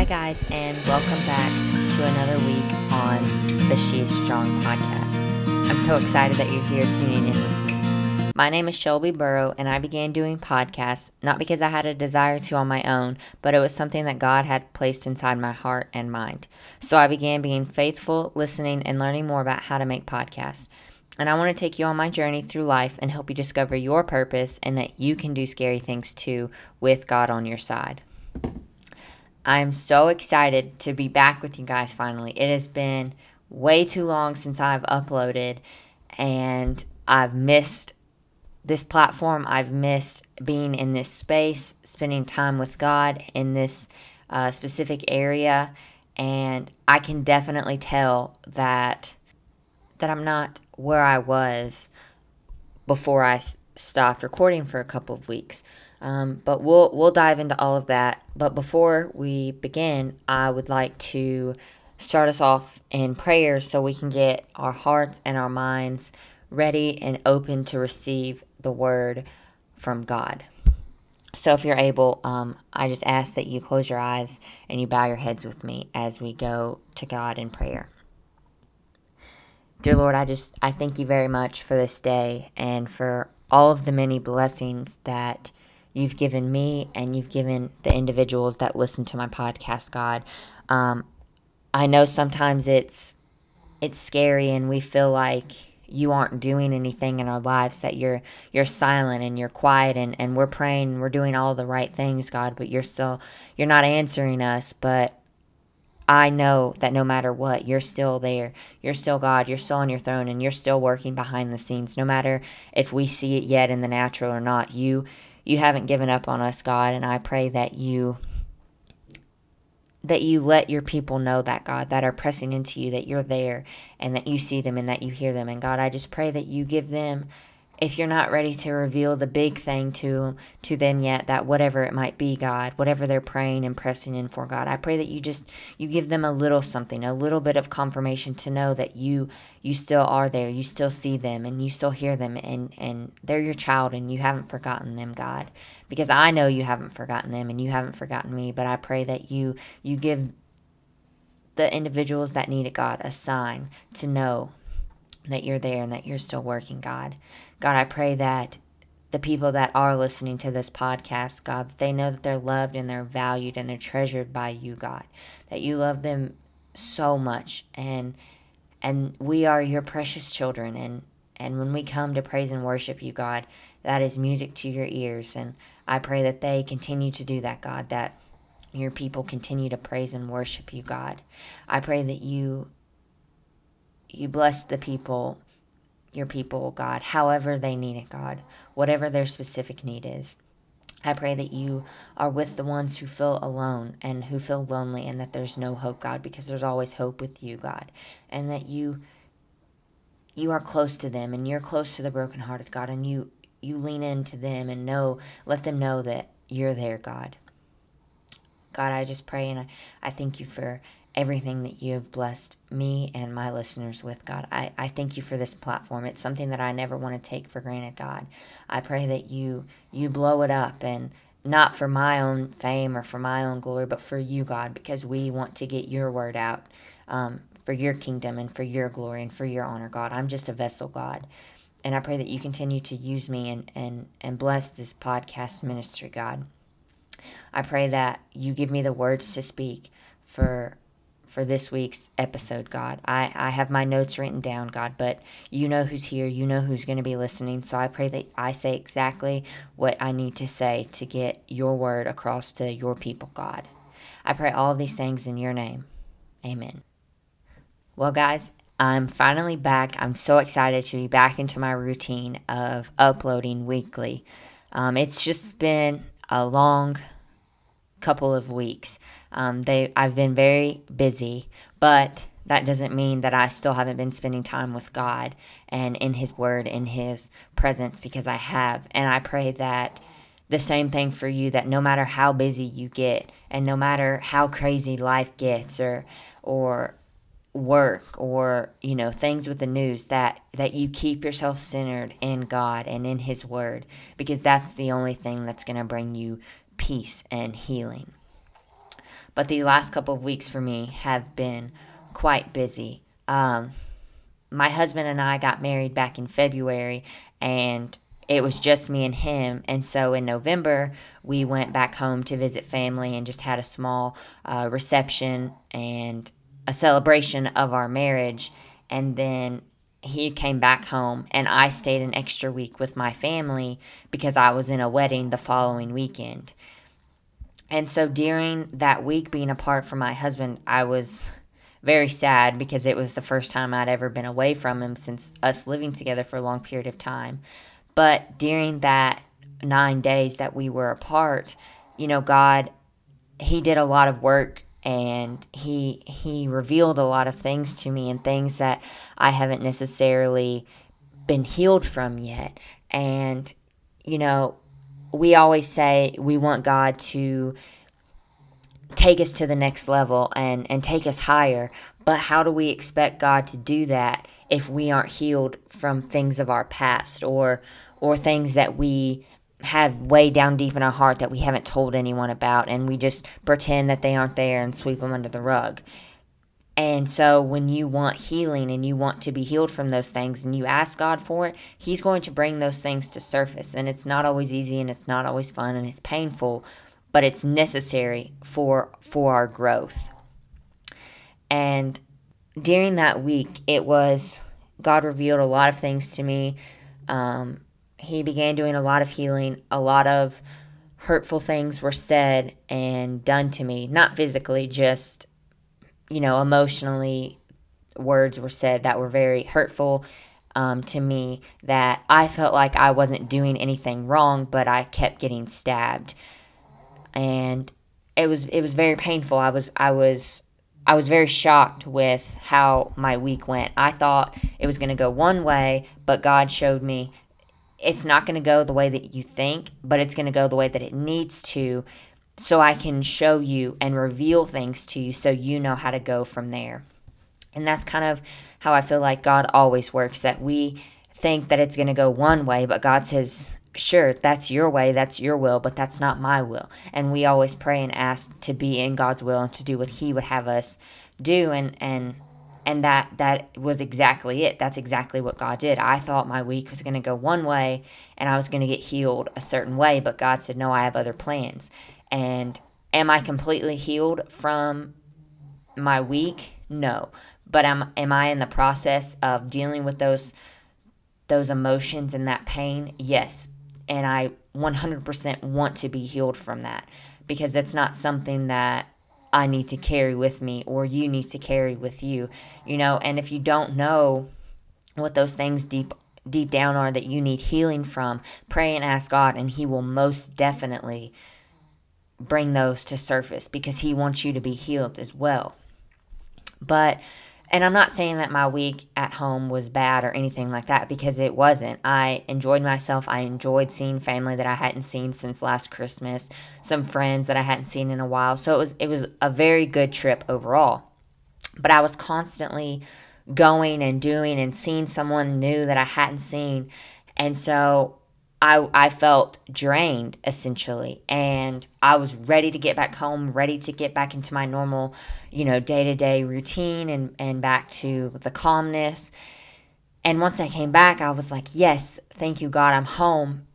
Hi, guys, and welcome back to another week on the She is Strong podcast. I'm so excited that you're here tuning in with me. My name is Shelby Burrow, and I began doing podcasts not because I had a desire to on my own, but it was something that God had placed inside my heart and mind. So I began being faithful, listening, and learning more about how to make podcasts. And I want to take you on my journey through life and help you discover your purpose and that you can do scary things too with God on your side. I'm so excited to be back with you guys finally. It has been way too long since I've uploaded, and I've missed this platform. I've missed being in this space, spending time with God in this uh, specific area, and I can definitely tell that that I'm not where I was before I stopped recording for a couple of weeks. Um, but we'll we'll dive into all of that. But before we begin, I would like to start us off in prayer so we can get our hearts and our minds ready and open to receive the word from God. So, if you're able, um, I just ask that you close your eyes and you bow your heads with me as we go to God in prayer. Dear Lord, I just I thank you very much for this day and for all of the many blessings that you've given me and you've given the individuals that listen to my podcast, God. Um, I know sometimes it's it's scary and we feel like you aren't doing anything in our lives that you're you're silent and you're quiet and, and we're praying and we're doing all the right things god but you're still you're not answering us but I know that no matter what, you're still there. You're still God. You're still on your throne and you're still working behind the scenes. No matter if we see it yet in the natural or not, you you haven't given up on us, God, and I pray that you that you let your people know that God that are pressing into you that you're there and that you see them and that you hear them and God I just pray that you give them if you're not ready to reveal the big thing to to them yet that whatever it might be god whatever they're praying and pressing in for god i pray that you just you give them a little something a little bit of confirmation to know that you you still are there you still see them and you still hear them and and they're your child and you haven't forgotten them god because i know you haven't forgotten them and you haven't forgotten me but i pray that you you give the individuals that need it god a sign to know that you're there and that you're still working, God. God, I pray that the people that are listening to this podcast, God, that they know that they're loved and they're valued and they're treasured by you, God. That you love them so much and and we are your precious children and and when we come to praise and worship you, God, that is music to your ears and I pray that they continue to do that, God, that your people continue to praise and worship you, God. I pray that you you bless the people, your people, God, however they need it, God, whatever their specific need is. I pray that you are with the ones who feel alone and who feel lonely and that there's no hope, God, because there's always hope with you, God. And that you you are close to them and you're close to the brokenhearted, God, and you you lean into them and know let them know that you're there, God. God, I just pray and I, I thank you for everything that you have blessed me and my listeners with, God. I, I thank you for this platform. It's something that I never want to take for granted, God. I pray that you you blow it up and not for my own fame or for my own glory, but for you, God, because we want to get your word out um, for your kingdom and for your glory and for your honor, God. I'm just a vessel, God. And I pray that you continue to use me and, and, and bless this podcast ministry, God. I pray that you give me the words to speak for for this week's episode, God. I, I have my notes written down, God, but you know who's here. You know who's going to be listening. So I pray that I say exactly what I need to say to get your word across to your people, God. I pray all these things in your name. Amen. Well, guys, I'm finally back. I'm so excited to be back into my routine of uploading weekly. Um, it's just been a long couple of weeks. Um, they I've been very busy, but that doesn't mean that I still haven't been spending time with God and in His Word, in His presence, because I have. And I pray that the same thing for you that no matter how busy you get and no matter how crazy life gets or or work or you know things with the news that that you keep yourself centered in God and in his word because that's the only thing that's going to bring you peace and healing. but these last couple of weeks for me have been quite busy. Um, my husband and I got married back in February, and it was just me and him. And so in November, we went back home to visit family and just had a small uh, reception and a celebration of our marriage. And then he came back home, and I stayed an extra week with my family because I was in a wedding the following weekend. And so during that week being apart from my husband, I was very sad because it was the first time I'd ever been away from him since us living together for a long period of time. But during that nine days that we were apart, you know, God, He did a lot of work and he he revealed a lot of things to me and things that I haven't necessarily been healed from yet. And you know, we always say we want God to take us to the next level and and take us higher, but how do we expect God to do that if we aren't healed from things of our past or or things that we have way down deep in our heart that we haven't told anyone about and we just pretend that they aren't there and sweep them under the rug. And so when you want healing and you want to be healed from those things and you ask God for it, he's going to bring those things to surface and it's not always easy and it's not always fun and it's painful, but it's necessary for for our growth. And during that week, it was God revealed a lot of things to me. Um, he began doing a lot of healing. A lot of hurtful things were said and done to me, not physically, just, you know, emotionally. Words were said that were very hurtful um, to me that I felt like I wasn't doing anything wrong, but I kept getting stabbed. And it was it was very painful. I was I was I was very shocked with how my week went. I thought it was going to go one way, but God showed me it's not going to go the way that you think, but it's going to go the way that it needs to so I can show you and reveal things to you so you know how to go from there. And that's kind of how I feel like God always works that we think that it's going to go one way, but God says, sure, that's your way, that's your will, but that's not my will. And we always pray and ask to be in God's will and to do what He would have us do. And, and and that that was exactly it. That's exactly what god did. I thought my week was going to go one way and i was going to get healed a certain way but god said no i have other plans. And am i completely healed from my week? No. But am, am i in the process of dealing with those those emotions and that pain? Yes. And i 100% want to be healed from that because it's not something that I need to carry with me or you need to carry with you, you know, and if you don't know what those things deep deep down are that you need healing from, pray and ask God and he will most definitely bring those to surface because he wants you to be healed as well. But and I'm not saying that my week at home was bad or anything like that because it wasn't. I enjoyed myself. I enjoyed seeing family that I hadn't seen since last Christmas, some friends that I hadn't seen in a while. So it was it was a very good trip overall. But I was constantly going and doing and seeing someone new that I hadn't seen. And so I, I felt drained essentially and I was ready to get back home, ready to get back into my normal, you know, day to day routine and, and back to the calmness. And once I came back, I was like, yes, thank you, God, I'm home.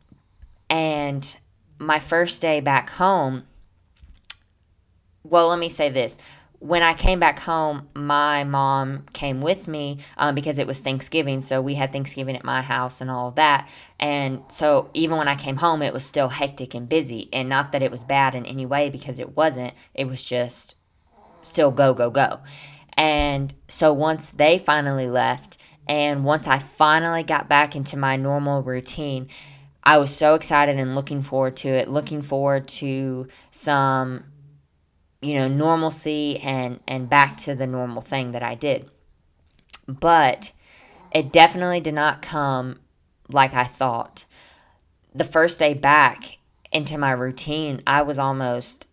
And my first day back home, well, let me say this when I came back home, my mom came with me um, because it was Thanksgiving. So we had Thanksgiving at my house and all of that. And so even when I came home, it was still hectic and busy. And not that it was bad in any way because it wasn't, it was just still go, go, go. And so once they finally left, and once I finally got back into my normal routine, I was so excited and looking forward to it, looking forward to some you know, normalcy and and back to the normal thing that I did. But it definitely did not come like I thought. The first day back into my routine, I was almost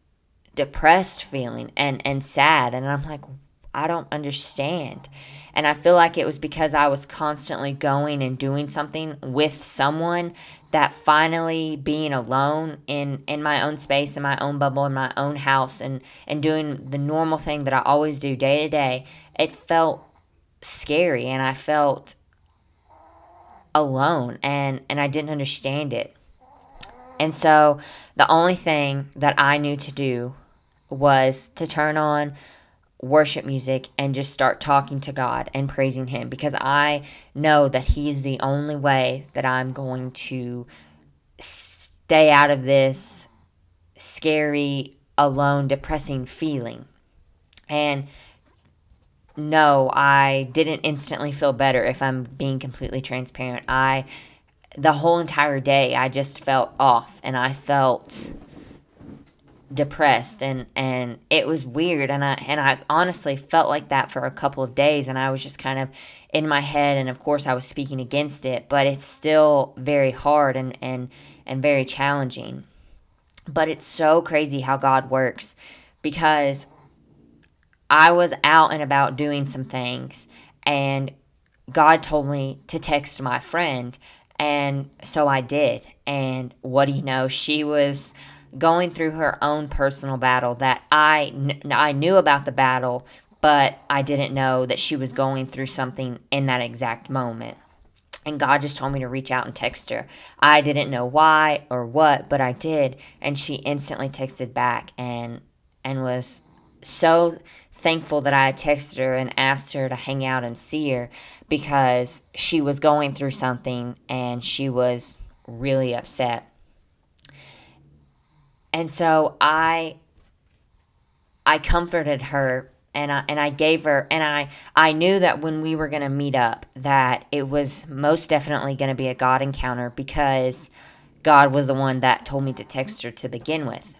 depressed feeling and and sad and I'm like I don't understand. And I feel like it was because I was constantly going and doing something with someone that finally being alone in, in my own space, in my own bubble, in my own house, and, and doing the normal thing that I always do day to day, it felt scary and I felt alone and, and I didn't understand it. And so the only thing that I knew to do was to turn on worship music and just start talking to God and praising Him because I know that He is the only way that I'm going to stay out of this scary, alone, depressing feeling. And no, I didn't instantly feel better if I'm being completely transparent. I, the whole entire day, I just felt off and I felt depressed and and it was weird. And I and I honestly felt like that for a couple of days and I was just kind of in my head and of course I was speaking against it but it's still very hard and and and very challenging. But it's so crazy how God works because I was out and about doing some things and God told me to text my friend and so I did. And what do you know? She was going through her own personal battle that I, I knew about the battle, but I didn't know that she was going through something in that exact moment. And God just told me to reach out and text her. I didn't know why or what, but I did. And she instantly texted back and and was so thankful that I texted her and asked her to hang out and see her because she was going through something and she was really upset. And so I I comforted her and I and I gave her and I I knew that when we were going to meet up that it was most definitely going to be a God encounter because God was the one that told me to text her to begin with.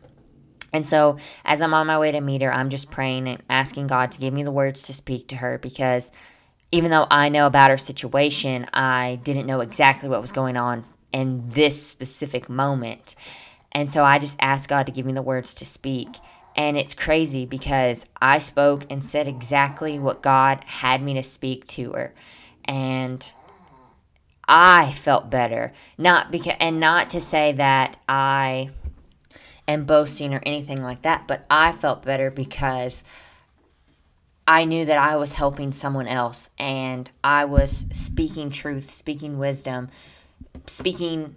And so as I'm on my way to meet her, I'm just praying and asking God to give me the words to speak to her because even though I know about her situation, I didn't know exactly what was going on in this specific moment. And so I just asked God to give me the words to speak. And it's crazy because I spoke and said exactly what God had me to speak to her. And I felt better. Not because and not to say that I am boasting or anything like that, but I felt better because I knew that I was helping someone else and I was speaking truth, speaking wisdom, speaking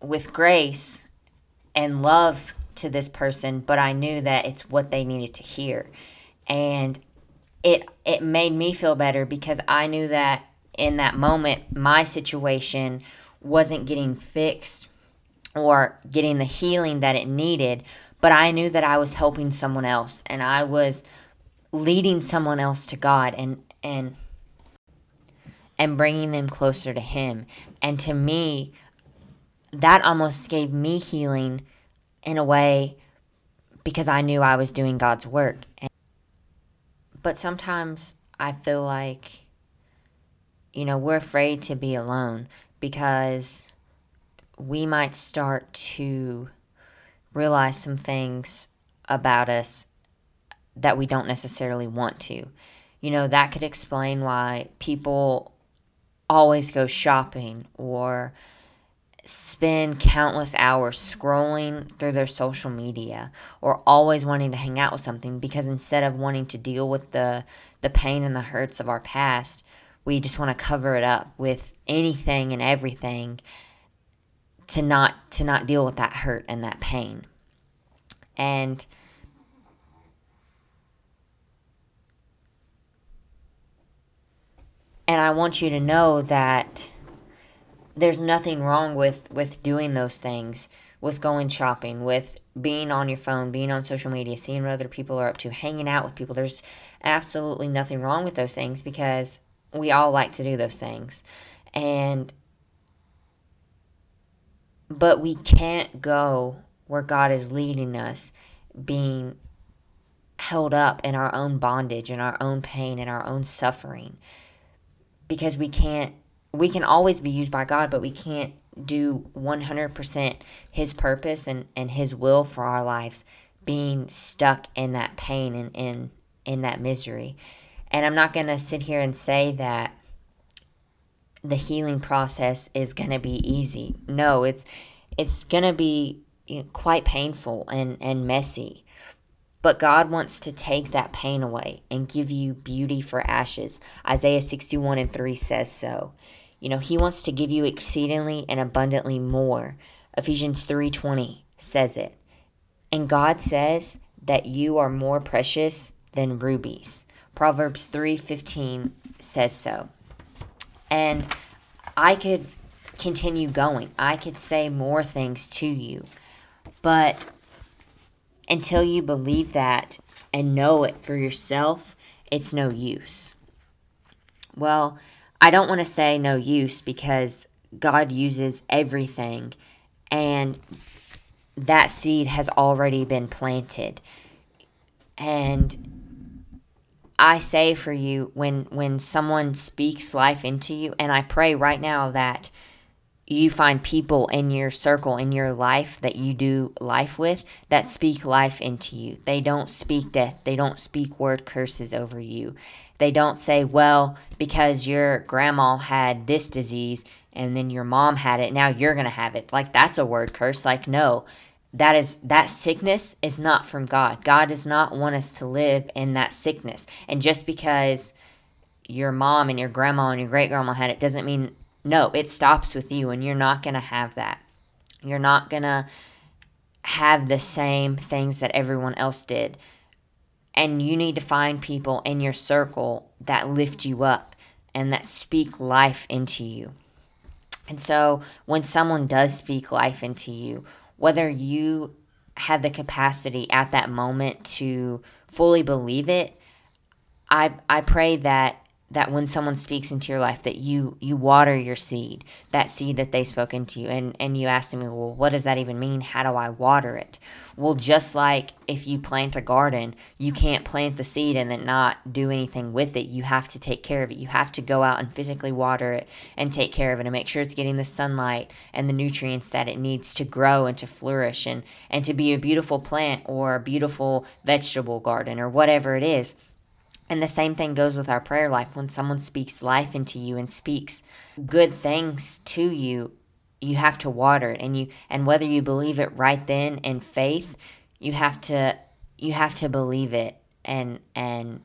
with grace and love to this person, but I knew that it's what they needed to hear. And it it made me feel better because I knew that in that moment my situation wasn't getting fixed or getting the healing that it needed, but I knew that I was helping someone else and I was leading someone else to God and and and bringing them closer to him. And to me, that almost gave me healing in a way because I knew I was doing God's work. But sometimes I feel like, you know, we're afraid to be alone because we might start to realize some things about us that we don't necessarily want to. You know, that could explain why people always go shopping or spend countless hours scrolling through their social media or always wanting to hang out with something because instead of wanting to deal with the the pain and the hurts of our past, we just want to cover it up with anything and everything to not to not deal with that hurt and that pain. And and I want you to know that there's nothing wrong with with doing those things with going shopping with being on your phone being on social media seeing what other people are up to hanging out with people. There's absolutely nothing wrong with those things because we all like to do those things. And but we can't go where God is leading us being held up in our own bondage and our own pain and our own suffering because we can't we can always be used by God, but we can't do 100% His purpose and, and His will for our lives being stuck in that pain and in, in that misery. And I'm not going to sit here and say that the healing process is going to be easy. No, it's it's going to be quite painful and and messy. But God wants to take that pain away and give you beauty for ashes. Isaiah 61 and 3 says so. You know, he wants to give you exceedingly and abundantly more. Ephesians 3:20 says it. And God says that you are more precious than rubies. Proverbs 3:15 says so. And I could continue going. I could say more things to you. But until you believe that and know it for yourself, it's no use. Well, I don't want to say no use because God uses everything and that seed has already been planted. And I say for you when when someone speaks life into you and I pray right now that you find people in your circle in your life that you do life with that speak life into you. They don't speak death. They don't speak word curses over you. They don't say, "Well, because your grandma had this disease and then your mom had it, now you're going to have it." Like that's a word curse. Like no. That is that sickness is not from God. God does not want us to live in that sickness. And just because your mom and your grandma and your great grandma had it doesn't mean no, it stops with you, and you're not going to have that. You're not going to have the same things that everyone else did. And you need to find people in your circle that lift you up and that speak life into you. And so when someone does speak life into you, whether you have the capacity at that moment to fully believe it, I, I pray that that when someone speaks into your life that you you water your seed that seed that they spoke into you. And and you ask me well what does that even mean? How do i water it? Well just like if you plant a garden you can't plant the seed and then not do anything with it. You have to take care of it. You have to go out and physically water it and take care of it and make sure it's getting the sunlight and the nutrients that it needs to grow and to flourish and and to be a beautiful plant or a beautiful vegetable garden or whatever it is and the same thing goes with our prayer life. When someone speaks life into you and speaks good things to you, you have to water it and you and whether you believe it right then in faith, you have to you have to believe it and and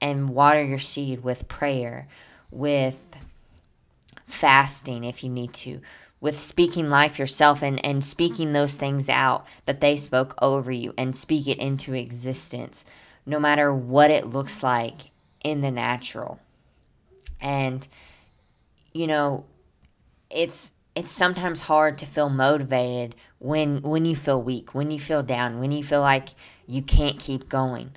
and water your seed with prayer, with fasting if you need to, with speaking life yourself and, and speaking those things out that they spoke over you and speak it into existence no matter what it looks like in the natural. And you know, it's it's sometimes hard to feel motivated when when you feel weak, when you feel down, when you feel like you can't keep going.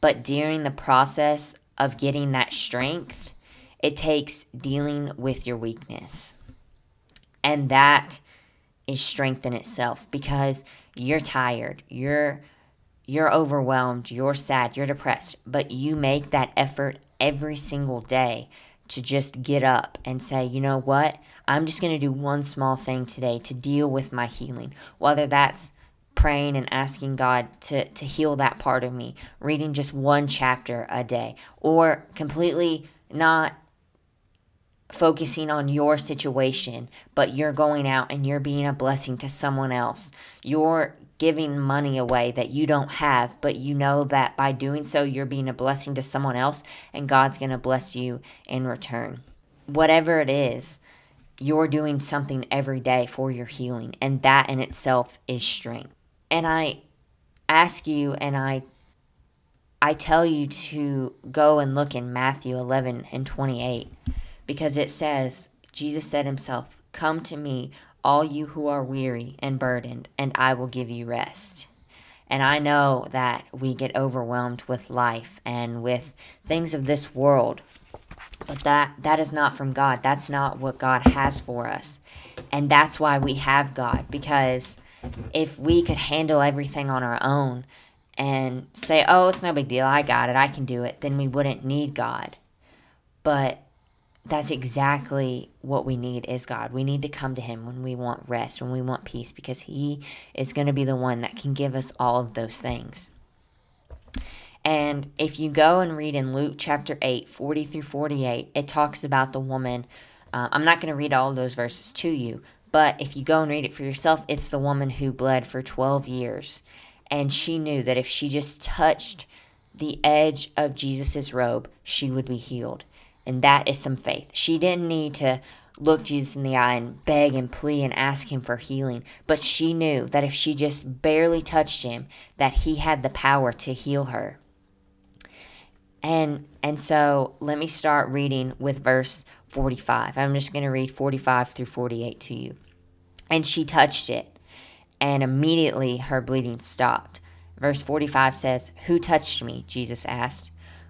But during the process of getting that strength, it takes dealing with your weakness. And that is strength in itself because you're tired. You're you're overwhelmed, you're sad, you're depressed, but you make that effort every single day to just get up and say, you know what? I'm just going to do one small thing today to deal with my healing. Whether that's praying and asking God to, to heal that part of me, reading just one chapter a day, or completely not focusing on your situation, but you're going out and you're being a blessing to someone else. You're giving money away that you don't have, but you know that by doing so, you're being a blessing to someone else and God's going to bless you in return. Whatever it is, you're doing something every day for your healing, and that in itself is strength. And I ask you and I I tell you to go and look in Matthew 11 and 28 because it says Jesus said himself, "Come to me, all you who are weary and burdened, and I will give you rest. And I know that we get overwhelmed with life and with things of this world. But that that is not from God. That's not what God has for us. And that's why we have God because if we could handle everything on our own and say, "Oh, it's no big deal. I got it. I can do it." Then we wouldn't need God. But that's exactly what we need is God. We need to come to him when we want rest, when we want peace because he is going to be the one that can give us all of those things. And if you go and read in Luke chapter 8, 40 through 48, it talks about the woman. Uh, I'm not going to read all those verses to you, but if you go and read it for yourself, it's the woman who bled for 12 years. And she knew that if she just touched the edge of Jesus' robe, she would be healed. And that is some faith. She didn't need to look Jesus in the eye and beg and plea and ask him for healing, but she knew that if she just barely touched him, that he had the power to heal her. And and so let me start reading with verse 45. I'm just going to read 45 through 48 to you. And she touched it, and immediately her bleeding stopped. Verse 45 says, Who touched me? Jesus asked.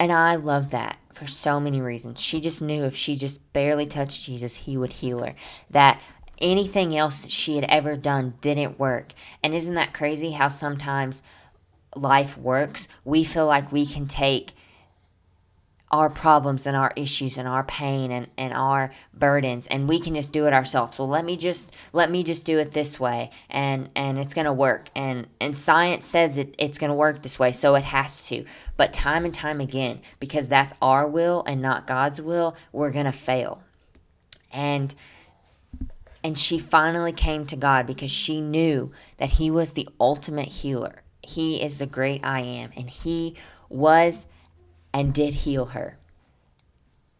And I love that for so many reasons. She just knew if she just barely touched Jesus, he would heal her. That anything else that she had ever done didn't work. And isn't that crazy how sometimes life works? We feel like we can take our problems and our issues and our pain and, and our burdens and we can just do it ourselves. Well let me just let me just do it this way and and it's going to work. And and science says it, it's going to work this way so it has to. But time and time again because that's our will and not god's will we're going to fail. And and she finally came to god because she knew that he was the ultimate healer. He is the great i am and he was and did heal her.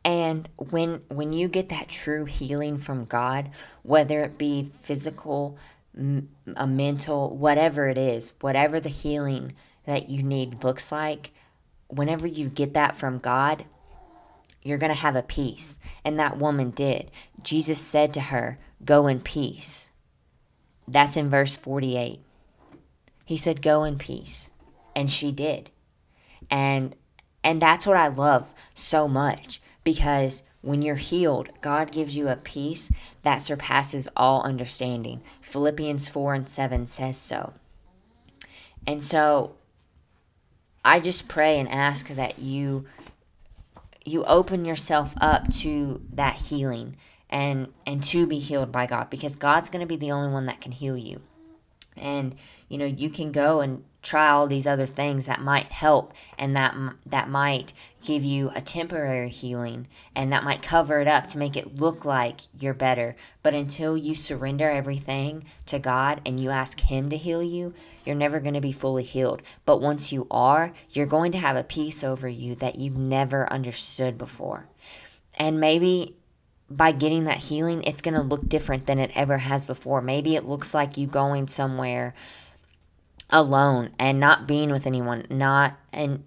And when when you get that true healing from God, whether it be physical, m- a mental, whatever it is, whatever the healing that you need looks like, whenever you get that from God, you're going to have a peace. And that woman did. Jesus said to her, "Go in peace." That's in verse 48. He said, "Go in peace." And she did. And and that's what I love so much because when you're healed, God gives you a peace that surpasses all understanding. Philippians 4 and 7 says so. And so I just pray and ask that you you open yourself up to that healing and and to be healed by God because God's going to be the only one that can heal you. And you know, you can go and try all these other things that might help and that that might give you a temporary healing and that might cover it up to make it look like you're better. But until you surrender everything to God and you ask him to heal you you're never going to be fully healed. But once you are you're going to have a peace over you that you've never understood before. And maybe by getting that healing it's going to look different than it ever has before. Maybe it looks like you going somewhere alone and not being with anyone, not and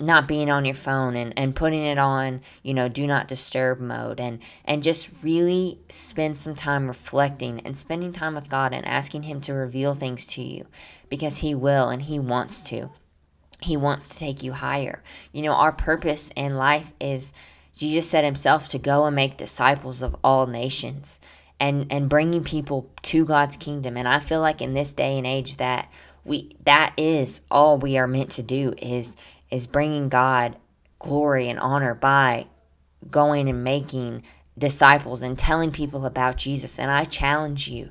not being on your phone and, and putting it on, you know, do not disturb mode and and just really spend some time reflecting and spending time with God and asking him to reveal things to you because he will and he wants to. He wants to take you higher. You know, our purpose in life is Jesus said himself to go and make disciples of all nations and and bringing people to God's kingdom. And I feel like in this day and age that we that is all we are meant to do is is bringing God glory and honor by going and making disciples and telling people about Jesus. And I challenge you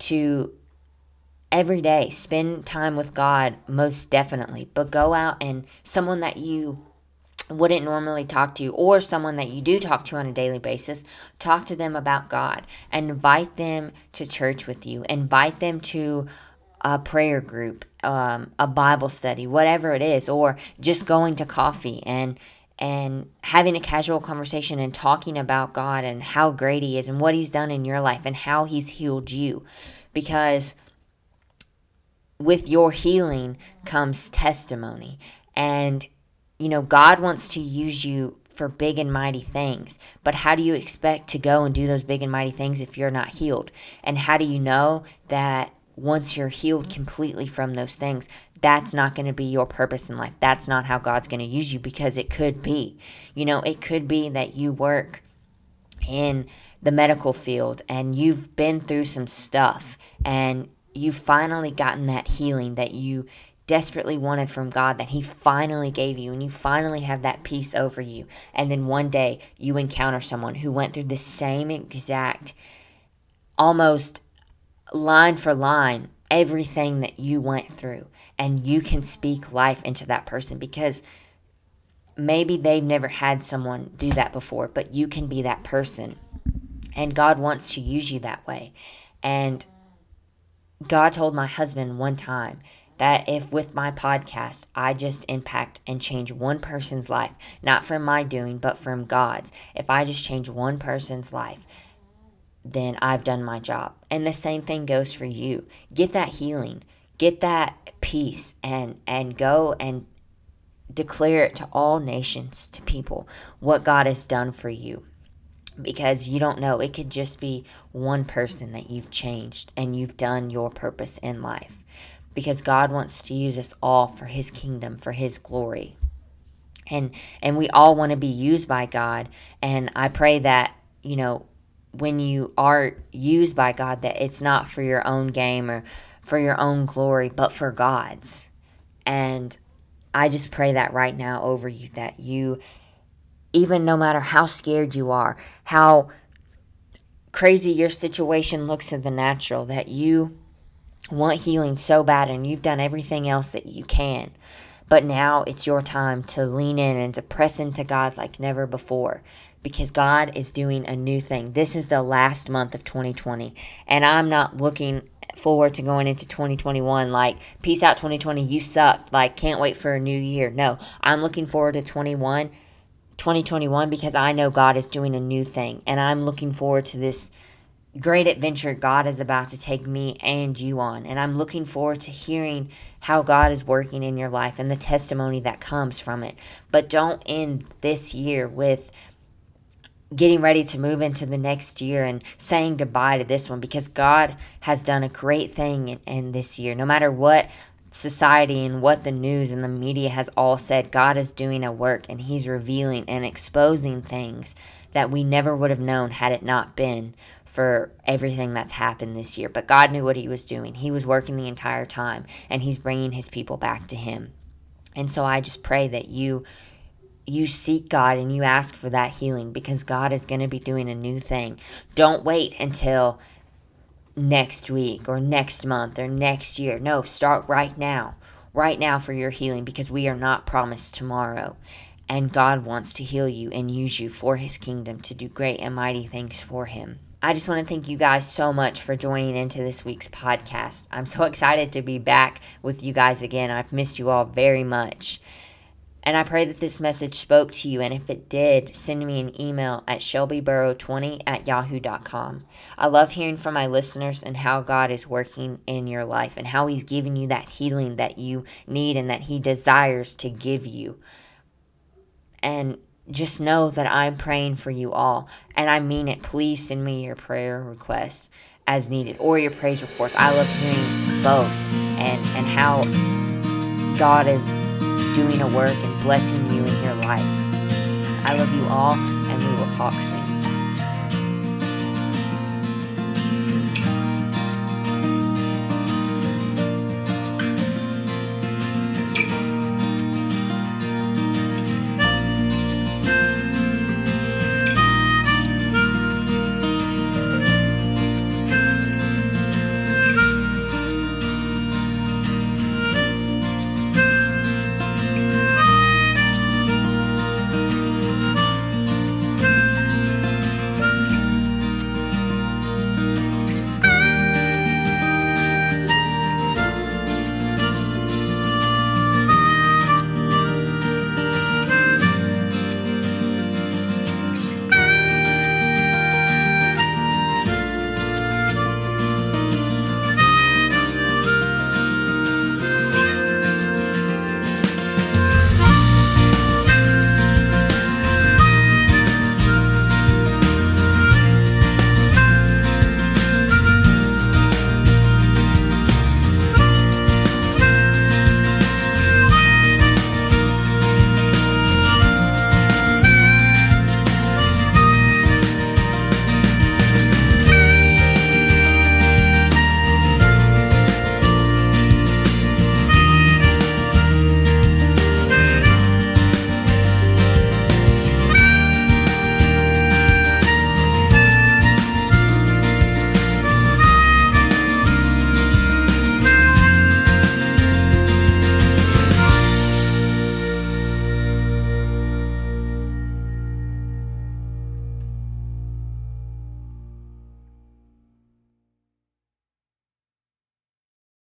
to every day spend time with God most definitely but go out and someone that you wouldn't normally talk to or someone that you do talk to on a daily basis talk to them about God. Invite them to church with you. Invite them to a prayer group, um, a Bible study, whatever it is, or just going to coffee and and having a casual conversation and talking about God and how great He is and what He's done in your life and how He's healed you. Because with your healing comes testimony. And, you know, God wants to use you for big and mighty things. But how do you expect to go and do those big and mighty things if you're not healed? And how do you know that once you're healed completely from those things, that's not going to be your purpose in life. That's not how God's going to use you because it could be. You know, it could be that you work in the medical field and you've been through some stuff and you've finally gotten that healing that you desperately wanted from God that He finally gave you, and you finally have that peace over you. And then one day you encounter someone who went through the same exact, almost line for line, everything that you went through, and you can speak life into that person because maybe they've never had someone do that before, but you can be that person. And God wants to use you that way. And God told my husband one time that if with my podcast I just impact and change one person's life, not from my doing, but from God's, if I just change one person's life, then I've done my job. And the same thing goes for you. Get that healing, get that peace and and go and declare it to all nations, to people, what God has done for you. Because you don't know, it could just be one person that you've changed and you've done your purpose in life. Because God wants to use us all for His kingdom, for His glory. And, and we all want to be used by God. And I pray that, you know, when you are used by God, that it's not for your own game or for your own glory, but for God's. And I just pray that right now over you that you, even no matter how scared you are, how crazy your situation looks in the natural, that you want healing so bad and you've done everything else that you can. But now it's your time to lean in and to press into God like never before because God is doing a new thing. This is the last month of 2020, and I'm not looking forward to going into 2021 like peace out 2020 you sucked like can't wait for a new year no i'm looking forward to 21 2021 because i know god is doing a new thing and i'm looking forward to this great adventure god is about to take me and you on and i'm looking forward to hearing how god is working in your life and the testimony that comes from it but don't end this year with getting ready to move into the next year and saying goodbye to this one because God has done a great thing in, in, this year. No matter what society and what the news and the media has all said, God is doing a work and He's revealing and exposing things that we never would have known had it not been for everything that's happened this year. But God knew what He was doing, He was working the entire time and He's bringing His people back to Him. And so I just pray that you you seek God and you ask for that healing because God is going to be doing a new thing. Don't wait until next week or next month or next year. No, start right now. Right now for your healing because we are not promised tomorrow. And God wants to heal you and use you for his kingdom to do great and mighty things for him. I just want to thank you guys so much for joining into this week's podcast. I'm so excited to be back with you guys again. I've missed you all very much. And I pray that this message spoke to you. And if it did, send me an email at shelbyburrow20 at yahoo.com. I love hearing from my listeners and how God is working in your life and how He's giving you that healing that you need and that He desires to give you. And just know that I'm praying for you all. And I mean it. Please send me your prayer requests as needed or your praise reports. I love hearing both and, and how God is doing a work and blessing you in your life. I love you all, and we will talk soon.